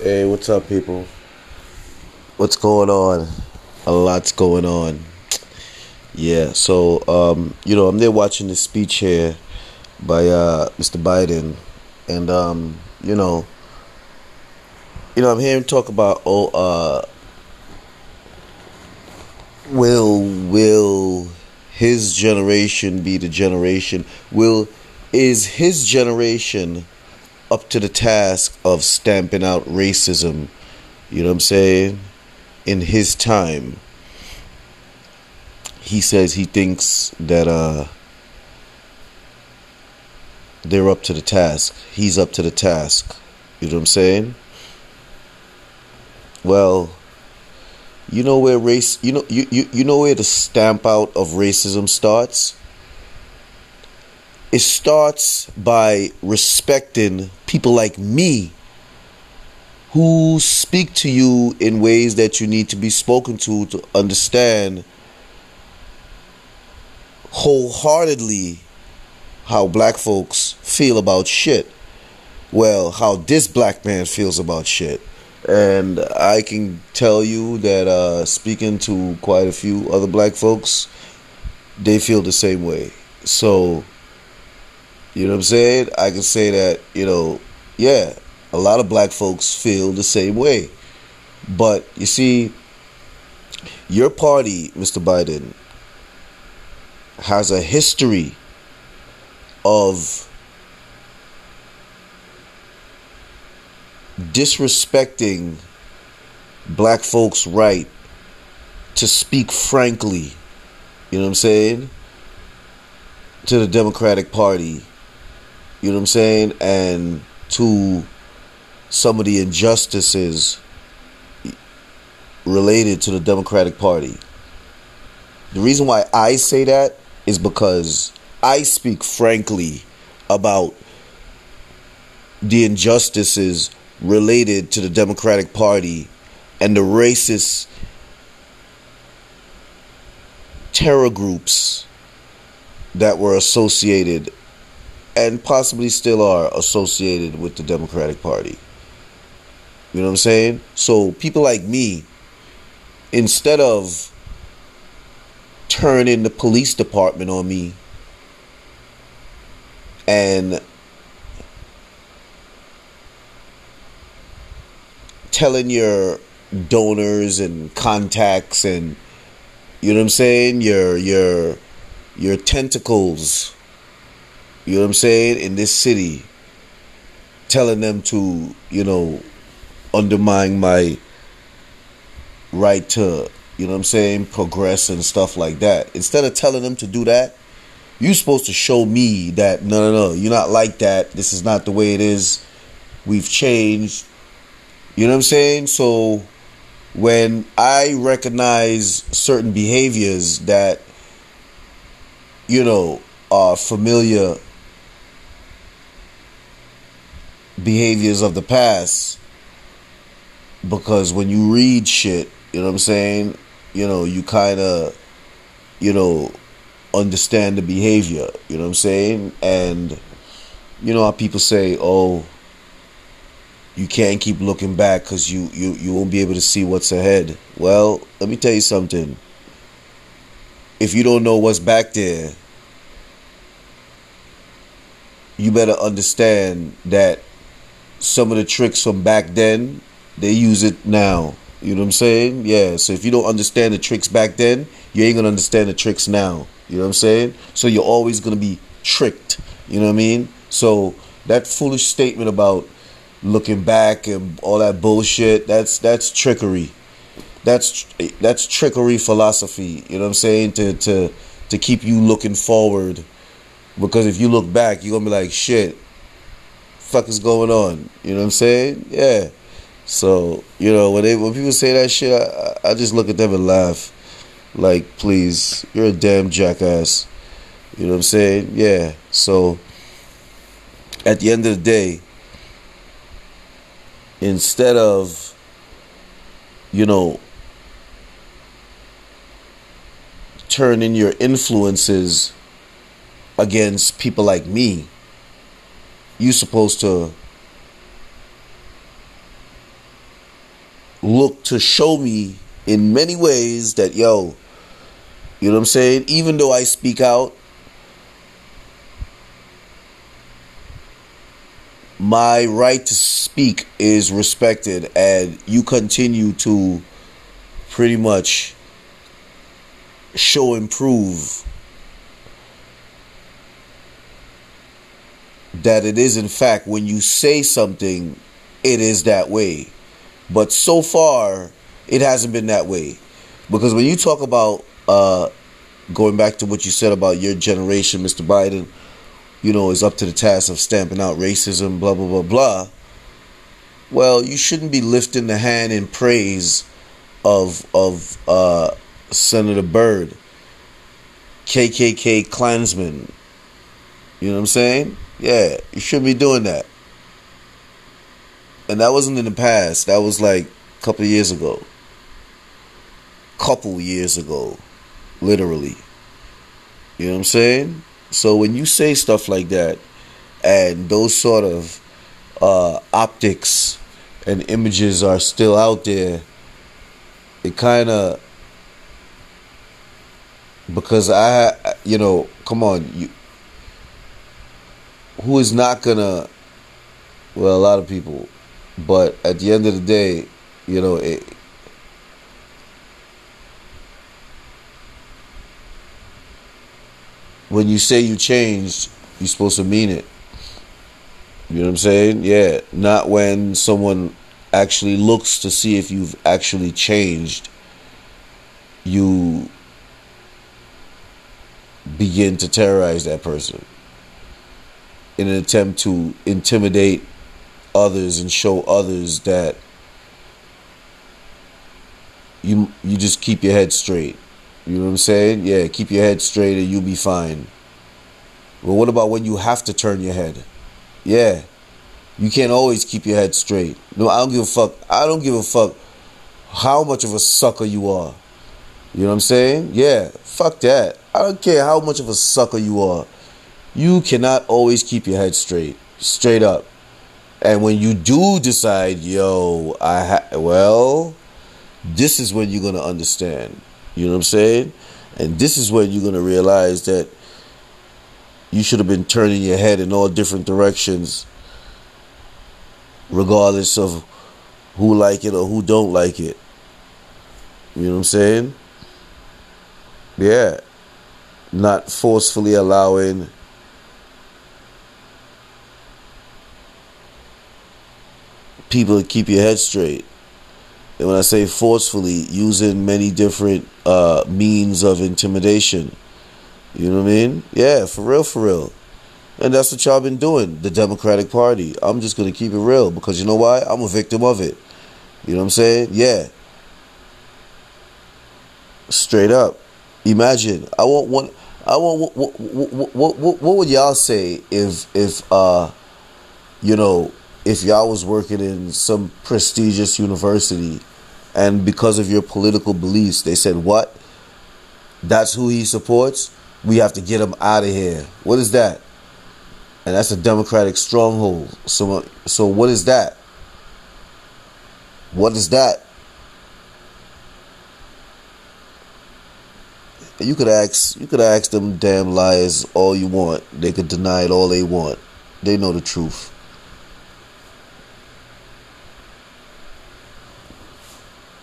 Hey, what's up, people? What's going on? A lot's going on. Yeah, so um, you know, I'm there watching the speech here by uh, Mr. Biden, and um, you know, you know, I'm hearing talk about oh, uh, will will his generation be the generation? Will is his generation up to the task of stamping out racism? You know what I'm saying? In his time, he says he thinks that uh, they're up to the task. He's up to the task. You know what I'm saying? Well, you know where race you know you, you, you know where the stamp out of racism starts? It starts by respecting people like me who speak to you in ways that you need to be spoken to to understand wholeheartedly how black folks feel about shit. Well, how this black man feels about shit. And I can tell you that uh, speaking to quite a few other black folks, they feel the same way. So, you know what I'm saying? I can say that, you know, yeah, a lot of black folks feel the same way. But you see, your party, Mr. Biden, has a history of disrespecting black folks' right to speak frankly, you know what I'm saying, to the Democratic Party, you know what I'm saying, and to some of the injustices related to the Democratic Party. The reason why I say that is because I speak frankly about the injustices related to the Democratic Party and the racist terror groups that were associated and possibly still are associated with the Democratic Party. You know what I'm saying? So people like me, instead of turning the police department on me and telling your donors and contacts and you know what I'm saying your your your tentacles you know what I'm saying? In this city telling them to you know undermine my right to you know what I'm saying progress and stuff like that. Instead of telling them to do that you're supposed to show me that no no no you're not like that. This is not the way it is. We've changed. You know what I'm saying? So when I recognize certain behaviors that you know are familiar behaviors of the past because when you read shit, you know what I'm saying? You know, you kind of you know understand the behavior, you know what I'm saying? And you know how people say, "Oh, you can't keep looking back because you, you, you won't be able to see what's ahead. Well, let me tell you something. If you don't know what's back there, you better understand that some of the tricks from back then, they use it now. You know what I'm saying? Yeah. So if you don't understand the tricks back then, you ain't gonna understand the tricks now. You know what I'm saying? So you're always gonna be tricked. You know what I mean? So that foolish statement about looking back and all that bullshit. That's that's trickery. That's that's trickery philosophy. You know what I'm saying? To to to keep you looking forward, because if you look back, you're gonna be like, shit, fuck is going on? You know what I'm saying? Yeah. So you know when they when people say that shit, I, I just look at them and laugh. Like, please, you're a damn jackass. You know what I'm saying? Yeah. So at the end of the day, instead of you know turning your influences against people like me you supposed to look to show me in many ways that yo, you know what I'm saying? Even though I speak out, my right to speak is respected and you continue to pretty much show and prove that it is in fact when you say something it is that way but so far it hasn't been that way because when you talk about uh, going back to what you said about your generation mr biden you know, is up to the task of stamping out racism, blah, blah, blah, blah. Well, you shouldn't be lifting the hand in praise of of uh, Senator Byrd, KKK Klansman. You know what I'm saying? Yeah, you shouldn't be doing that. And that wasn't in the past. That was like a couple years ago. Couple years ago, literally. You know what I'm saying? So when you say stuff like that, and those sort of uh, optics and images are still out there, it kind of because I, you know, come on, you, who is not gonna? Well, a lot of people, but at the end of the day, you know, it, when you say you changed, you're supposed to mean it. You know what I'm saying? Yeah. Not when someone actually looks to see if you've actually changed, you begin to terrorize that person in an attempt to intimidate others and show others that you you just keep your head straight. You know what I'm saying? Yeah, keep your head straight and you'll be fine. But what about when you have to turn your head? Yeah. You can't always keep your head straight. No, I don't give a fuck. I don't give a fuck how much of a sucker you are. You know what I'm saying? Yeah, fuck that. I don't care how much of a sucker you are. You cannot always keep your head straight. Straight up. And when you do decide, yo, I ha- well, this is when you're to understand. You know what I'm saying? And this is when you're to realize that you should have been turning your head in all different directions, regardless of who like it or who don't like it. You know what I'm saying? Yeah. Not forcefully allowing people to keep your head straight. And when I say forcefully, using many different uh, means of intimidation. You know what I mean? Yeah, for real, for real. And that's what y'all been doing, the Democratic Party. I'm just going to keep it real because you know why? I'm a victim of it. You know what I'm saying? Yeah. Straight up. Imagine. I want one. I want. What, what, what, what, what would y'all say if if uh, you know, if y'all was working in some prestigious university and because of your political beliefs, they said, what? That's who he supports? We have to get him out of here. What is that? And that's a democratic stronghold. So, so what is that? What is that? You could ask you could ask them damn liars all you want. They could deny it all they want. They know the truth.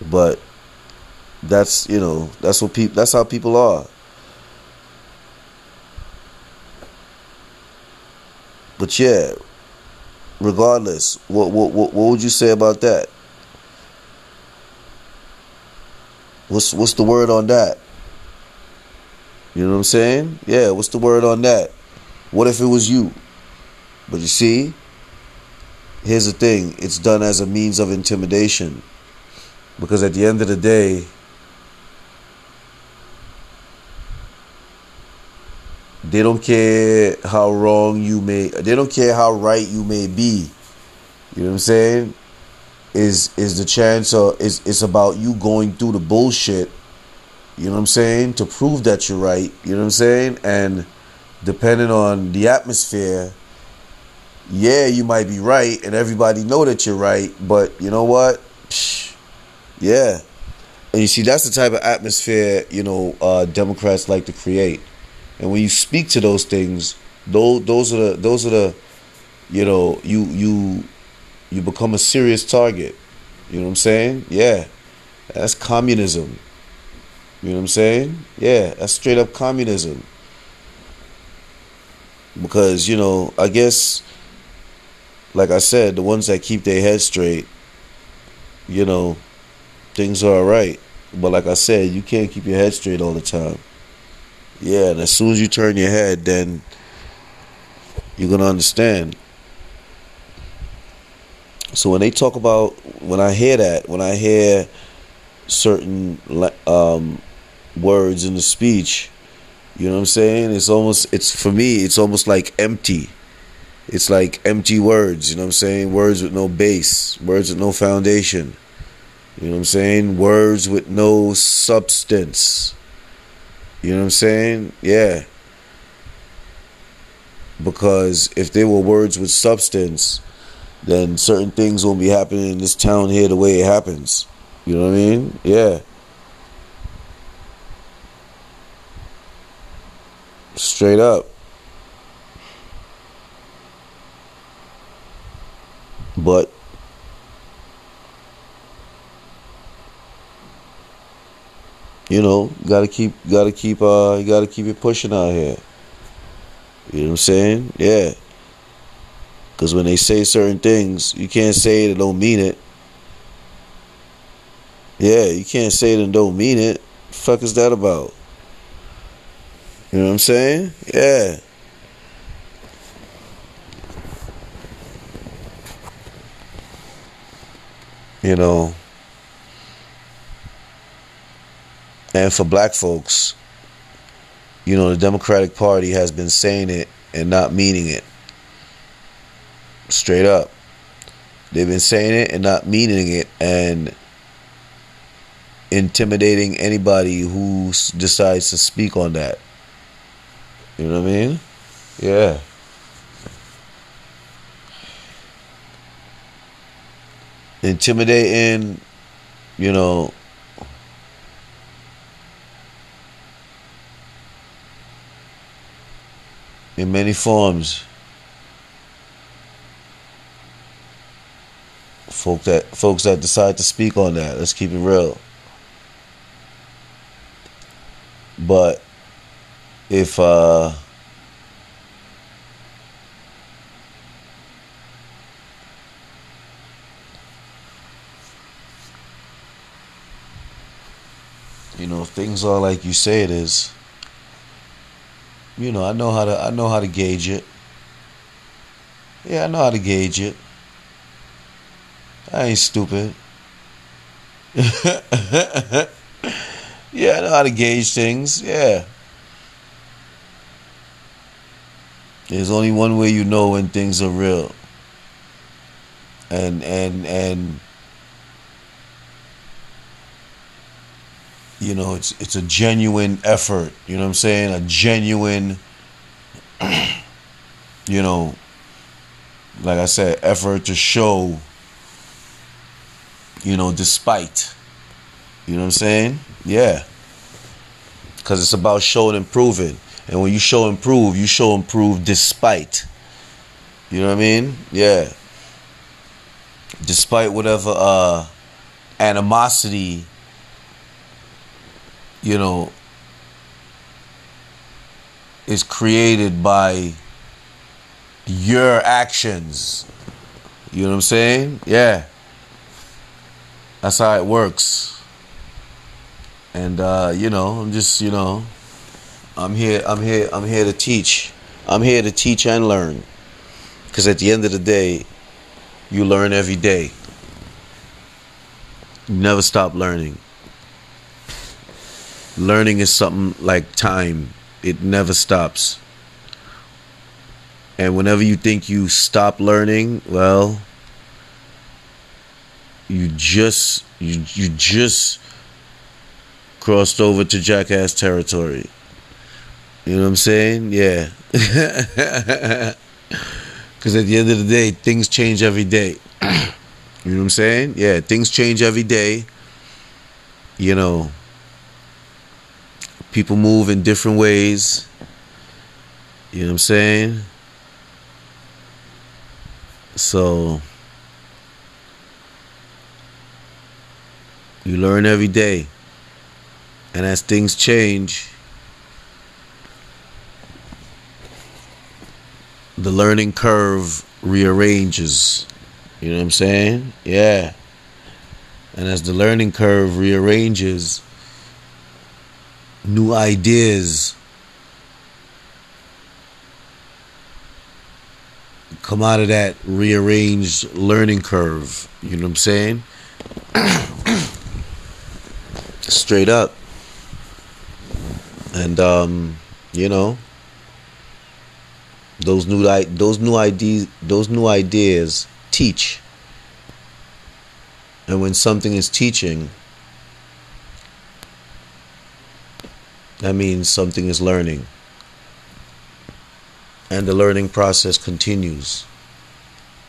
But that's you know that's what people that's how people are. But yeah, regardless, what what what, what would you say about that? What's what's the word on that? You know what I'm saying? Yeah, what's the word on that? What if it was you? But you see, here's the thing it's done as a means of intimidation. Because at the end of the day, they don't care how wrong you may they don't care how right you may be. You know what I'm saying? Is is the chance of is it's about you going through the bullshit, you know what I'm saying, to prove that you're right, you know what I'm saying? And depending on the atmosphere, yeah, you might be right and everybody know that you're right, but you know what? Psh, Yeah. And you see, that's the type of atmosphere, you know, uh, Democrats like to create. And when you speak to those things, those those are the those are the, you know, you you you become a serious target. You know what I'm saying? Yeah. That's communism. You know what I'm saying? Yeah, that's straight up communism. Because, you know, I guess like I said, the ones that keep their head straight, you know, things are alright. But like I said, you can't keep your head straight all the time. Yeah, and as soon as you turn your head, then you're gonna understand. So when they talk about, when I hear that, when I hear certain um, words in the speech, you know what I'm saying? It's almost, it's for me, it's almost like empty. It's like empty words, you know what I'm saying? Words with no base, words with no foundation. You know what I'm saying? Words with no substance. You know what I'm saying? Yeah. Because if they were words with substance, then certain things won't be happening in this town here the way it happens. You know what I mean? Yeah. Straight up. But you know, gotta keep gotta keep uh you gotta keep it pushing out here. You know what I'm saying? Yeah. Cause when they say certain things, you can't say it and don't mean it. Yeah, you can't say it and don't mean it. The fuck is that about? You know what I'm saying? Yeah. You know. And for black folks, you know, the Democratic Party has been saying it and not meaning it. Straight up. They've been saying it and not meaning it and intimidating anybody who decides to speak on that. You know what I mean? Yeah. Intimidating, you know, in many forms. Folk that folks that decide to speak on that. Let's keep it real. But if uh you know, if things are like you say it is, you know, I know how to I know how to gauge it. Yeah, I know how to gauge it. I ain't stupid. yeah, I know how to gauge things. Yeah. There's only one way you know when things are real. And and and you know it's it's a genuine effort you know what i'm saying? A genuine you know like i said effort to show you know despite you know what i'm saying? Yeah. Because it's about showing and proving. And when you show and prove you show and prove despite. You know what i mean? Yeah. Despite whatever uh animosity you know, is created by your actions. You know what I'm saying? Yeah. That's how it works. And uh, you know, I'm just, you know, I'm here I'm here I'm here to teach. I'm here to teach and learn. Cuz at the end of the day, you learn every day. You never stop learning learning is something like time, it never stops. And whenever you think you stop learning, well, you just you you just crossed over to jackass territory. You know what I'm saying? Yeah. Cuz at the end of the day, things change every day. you know what I'm saying? Yeah, things change every day. you know, people move in different ways. You know what I'm saying? So you learn every day. And as things change, the learning curve rearranges. You know what I'm saying? Yeah. And as the learning curve rearranges, new ideas come out of that rearranged learning curve. You know what I'm saying? Straight up. And um, you know, those new those new ideas those new ideas teach. And when something is teaching, that means something is learning. And the learning process continues.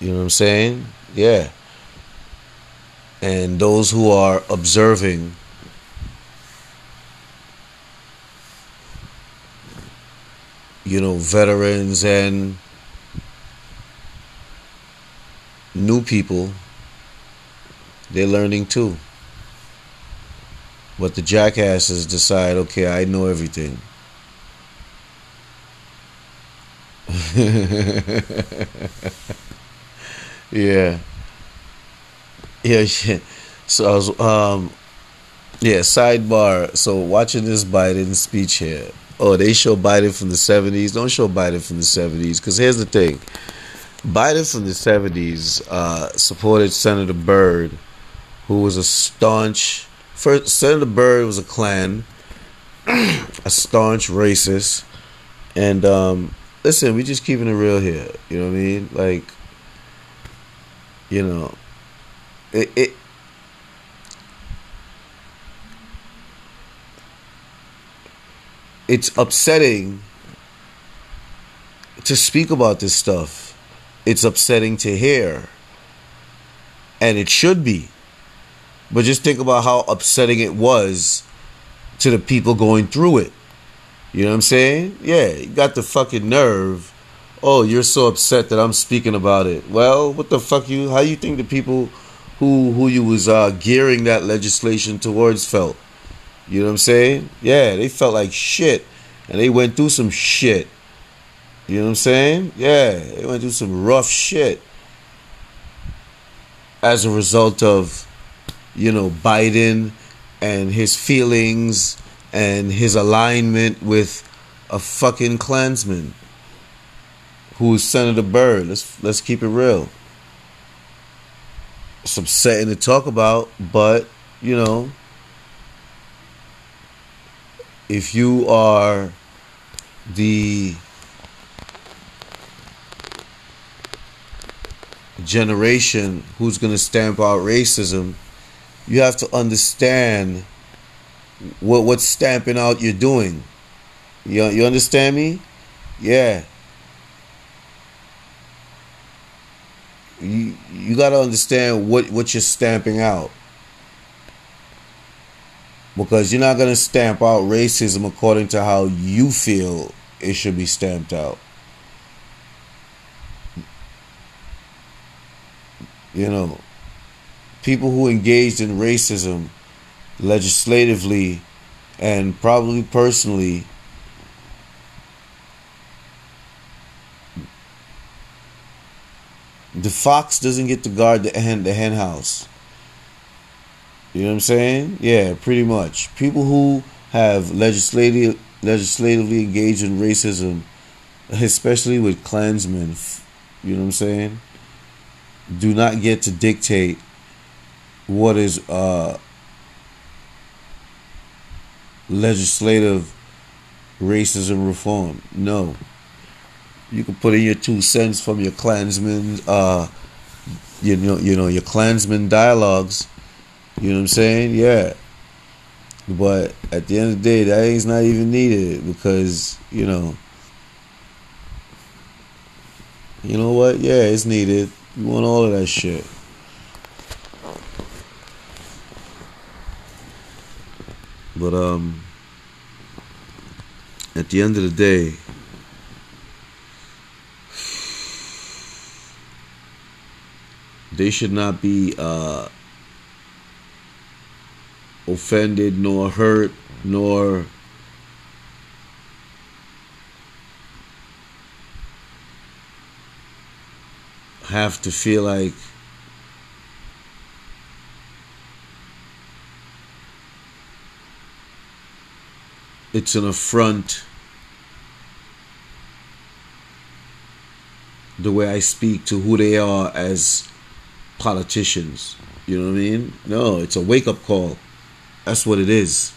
You know what I'm saying? Yeah. And those who are observing you know, veterans and new people, they're learning too. But the jackasses decide, okay, I know everything. yeah. Yeah. So I was um yeah, sidebar. So watching this Biden speech here. Oh, they show Biden from the 70s. Don't show Biden from the 70s because here's the thing. Biden from the 70s uh, supported Senator Byrd, who was a staunch first Senator Byrd was a Klan, a staunch racist. And um, listen, we just keeping it real here. You know what I mean? Like you know, it, it it's upsetting to speak about this stuff. It's upsetting to hear. And it should be. But just think about how upsetting it was to the people going through it. You know what I'm saying? Yeah, you got the fucking nerve. Oh, you're so upset that I'm speaking about it. Well, what the fuck you how you think the people who who you was uh, gearing that legislation towards felt? You know what I'm saying? Yeah, they felt like shit. And they went through some shit. You know what I'm saying? Yeah, they went through some rough shit. As a result of, you know, Biden and his feelings and his alignment with a fucking Klansman who's Senator Byrd. Let's let's keep it real. It's upsetting to talk about, but you know, if you are the generation who's going to stamp out racism, you have to understand what what stamping out you're doing. You you understand me? Yeah. You you got to understand what what you're stamping out because you're not going to stamp out racism according to how you feel it should be stamped out. You know, people who engaged in racism legislatively and probably personally the fox doesn't get to guard the hen the hen house you know what I'm saying? Yeah, pretty much. People who have legislative legislatively engaged in racism, especially with Klansmen, you know what I'm saying? Do not get to dictate what is uh, legislative racism reform. No. You can put in your two cents from your Klansmen, uh, you know, you know, your Klansmen dialogues you know what I'm saying? Yeah. But at the end of the day, that is not even needed because, you know, you know what? Yeah, it's needed. You want all of that shit. But um at the end of the day, they should not be uh, offended nor hurt nor have to feel like it's an affront the way I speak to who they are as politicians. You know what I mean? No, it's a wake up call. That's what it is.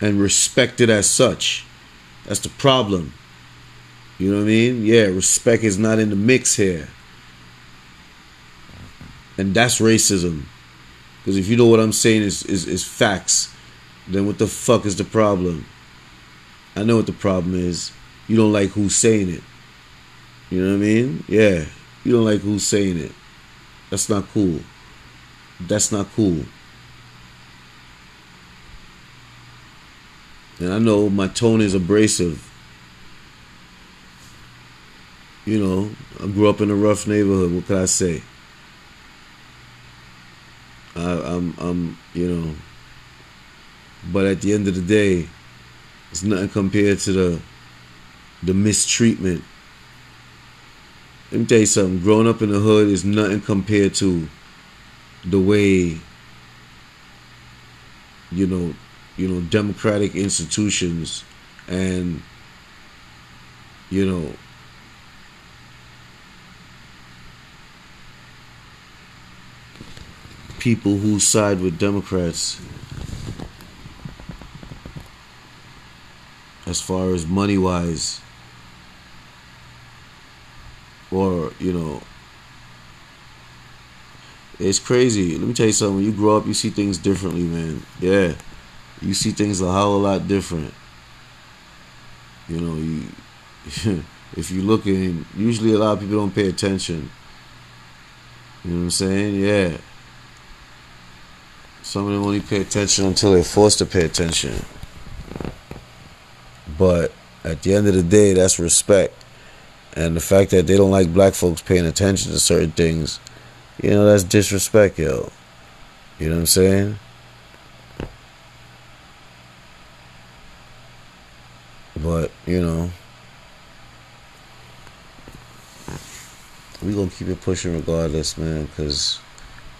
And respect it as such. That's the problem. You know what I mean? Yeah, respect is not in the mix here. And that's racism. Because if you know what I'm saying is, is, is facts, then what the fuck is the problem? I know what the problem is. You don't like who's saying it. You know what I mean? Yeah. You don't like who's saying it. That's not cool. That's not cool. And I know my tone is abrasive. You know, I grew up in a rough neighborhood. What can I say? I, I'm, I'm, you know. But at the end of the day, it's nothing compared to the, the mistreatment let me tell you something. Growing up in the hood is nothing compared to the way you know, you know, democratic institutions and you know people who side with Democrats as far as money wise or you know it's crazy. Let me tell you something. When you grow up you see things differently man. Yeah. You see things a whole lot different. You know you if you look in usually a lot of people don't pay attention. You know what i'm saying? Yeah. Some of them only pay attention until they're forced to pay attention but at the end of the day that's respect and the fact that they don't like black folks paying attention to certain things, you know, that's disrespect, yo. You know what I'm saying? But, you know, we gonna keep it pushing regardless, man, because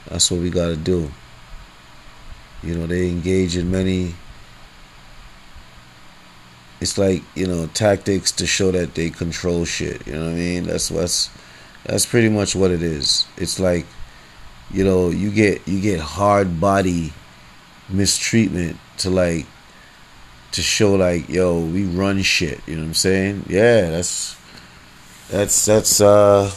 that's what we gotta do. You know, they engage in many it's like you know tactics to show that they control shit. You know what I mean? That's what's that's pretty much what it is. It's like you know you get you get hard body mistreatment to like to show like yo we run shit. You know what I'm saying? Yeah, that's that's that's uh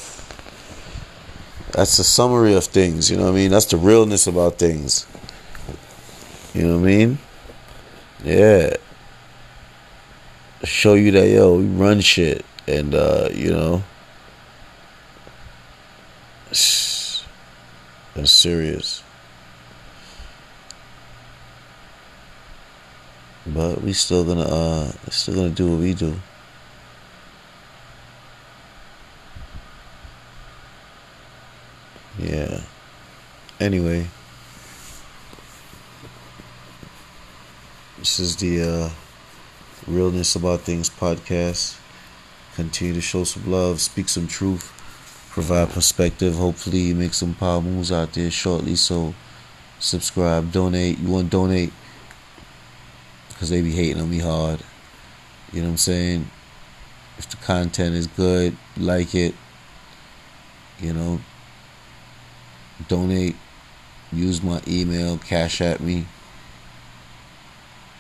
that's the summary of things. You know what I mean? That's the realness about things. You know what I mean? Yeah show you that yo, we run shit, and uh, you know, it's serious. But we still gonna uh, still gonna do what we do. Yeah. Anyway, this is the uh Realness About Things podcast. Continue to show some love, speak some truth, provide perspective. Hopefully, make some power moves out there shortly. So, subscribe, donate. You want to donate? Because they be hating on me hard. You know what I'm saying? If the content is good, like it. You know, donate. Use my email, cash at me,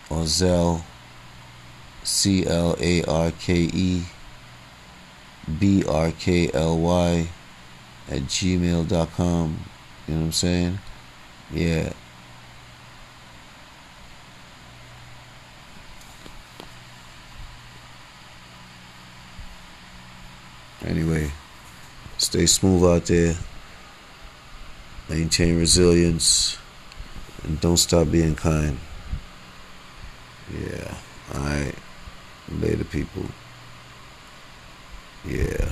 or Zelle C L A R K E B R K L Y at gmail.com. You know what I'm saying? Yeah. Anyway, stay smooth out there. Maintain resilience and don't stop being kind. Yeah. Alright. Later, people. Yeah.